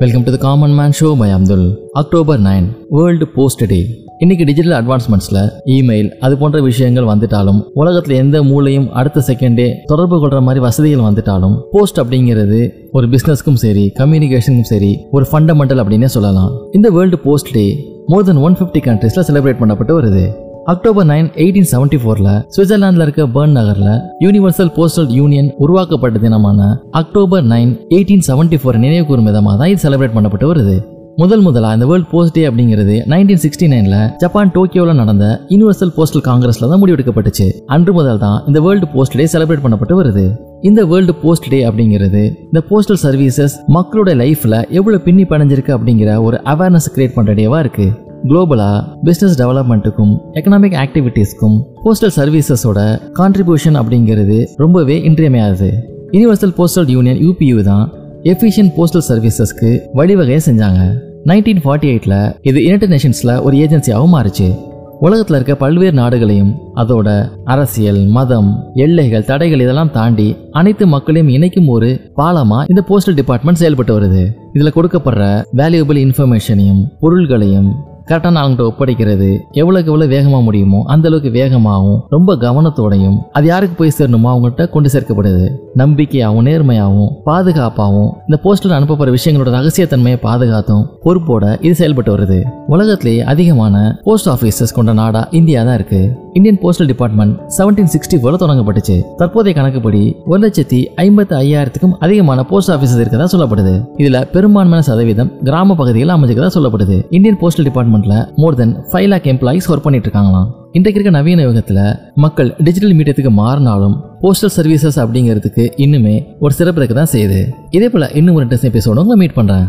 Welcome to the common man show by Abdul October nine world post day இன்னைக்கு digital அட்வான்ஸ்மெண்ட்ஸில் email அது போன்ற விஷயங்கள் வந்துட்டாலும் உலகத்தில் எந்த மூலையும் அடுத்த செகண்டே தொடர்பு கொள்கிற மாதிரி வசதிகள் வந்துட்டாலும் போஸ்ட் அப்படிங்கிறது ஒரு பிஸ்னஸ்க்கும் சரி கம்யூனிகேஷனுக்கும் சரி ஒரு ஃபண்டமெண்டல் அப்படின்னே சொல்லலாம். இந்த world post day more than one fifty கண்ட்ரீஸில் செலிப்ரேட் பண்ணப்பட்டு வருது. அக்டோபர் நைன் எயிட்டீன் செவன்டி ஃபோர்ல சுவிட்சர்லாந்துல இருக்க பேர்ன் நகர்ல யூனிவர்சல் போஸ்டல் யூனியன் உருவாக்கப்பட்ட தினமான October nine eighteen seventy four நினைவு கூறும் விதமாக தான் இது செலிப்ரேட் பண்ணப்பட்டு வருது. முதல் முதலா இந்த வேர்ல்ட் போஸ்ட் டே அப்படிங்கிறது நைன்டீன் சிக்ஸ்டி நைன்ல ஜப்பான் டோக்கியோவில் நடந்த யூனிவர்சல் போஸ்டல் காங்கிரஸ்ல தான் முடிவெடுக்கப்பட்டுச்சு. அன்று முதல் தான் இந்த வேர்ல்டு போஸ்ட் டே செலிப்ரேட் பண்ணப்பட்டு வருது. இந்த வேர்ல்டு போஸ்ட் டே அப்படிங்கிறது இந்த போஸ்டல் சர்வீசஸ் மக்களோட லைஃப்ல எவ்வளவு பின்னி படைஞ்சிருக்கு அப்படிங்கிற ஒரு அவேர்னஸ் கிரியேட் பண்ற டேவா இருக்கு. குளோபலா பிசினஸ் டெவலப்மெண்ட்டுக்கும் எக்கனாமிக் ஆக்டிவிட்டீஸ்க்கும் போஸ்டல் சர்வீசஸோட கான்ட்ரிபியூஷன் அப்படிங்கிறது ரொம்பவே இன்றியமையாது யூனிவர்சல் போஸ்டல் யூனியன் யூபியூ தான் எஃபிஷியன்ட் போஸ்டல் சர்வீசஸ்க்கு வழிவகையை செஞ்சாங்க. நைன்டீன் ஃபார்ட்டி எயிட்டில் இது யுனைடெட் நேஷன்ஸில் ஒரு ஏஜென்சியாகவும் மாறுச்சு. உலகத்தில் இருக்க பல்வேறு நாடுகளையும் அதோட அரசியல் மதம் எல்லைகள் தடைகள் இதெல்லாம் தாண்டி அனைத்து மக்களையும் இணைக்கும் ஒரு பாலமா இந்த போஸ்டல் டிபார்ட்மெண்ட் செயல்பட்டு வருது. இதுல கொடுக்கப்படுற வேல்யூபிள் இன்ஃபர்மேஷனையும் பொருள்களையும் கரெக்டான ஆளுங்கிட்ட ஒப்படைக்கிறது எவ்வளோக்கு எவ்வளோ வேகமாக முடியுமோ அந்த அளவுக்கு வேகமாகவும் ரொம்ப கவனத்தோடையும் அது யாருக்கு போய் சேரணுமோ அவங்கள்ட்ட கொண்டு சேர்க்கப்படுது. நம்பிக்கையாகவும் நேர்மையாகவும் பாதுகாப்பாகவும் இந்த போஸ்டர் அனுப்பப்படுற விஷயங்களோட ரகசியத்தன்மையை பாதுகாத்தும் பொறுப்போட இது செயல்பட்டு வருது. உலகத்திலேயே அதிகமான போஸ்ட் ஆஃபீஸஸ் கொண்ட நாடா இந்தியா தான் இருக்குது Indian postal department seventeen sixty போல தொடங்கப்பட்டுச்சு. தற்போதைய கணக்குப்படி ஒரு லட்சத்தி ஐம்பத்தி ஐயாயிரத்துக்கும் அதிகமான போஸ்ட் ஆபீஸ் இருக்கதா சொல்லப்படுது. இதுல பெரும்பான்மையான சதவீதம் கிராம பகுதிகளில் அமைஞ்சிருக்கதா சொல்லப்படுது. இந்தியன் போஸ்டல் டிபார்ட்மெண்ட்ல more than five lakh employees work பண்ணிட்டு இருக்காங்களாம் இன்றைக்கு இருக்க நவீன யுகத்துல மக்கள் டிஜிட்டல் மீடியத்துக்கு மாறினாலும் போஸ்டல் சர்வீசஸ் அப்படிங்கிறதுக்கு இன்னுமே ஒரு சிறப்பு இருக்க தான் செய்யுது. இதே போல இன்னும் ஒரு இன்ட்ரெஸ்டிங் எபிசோட உங்களை மீட் பண்றேன்.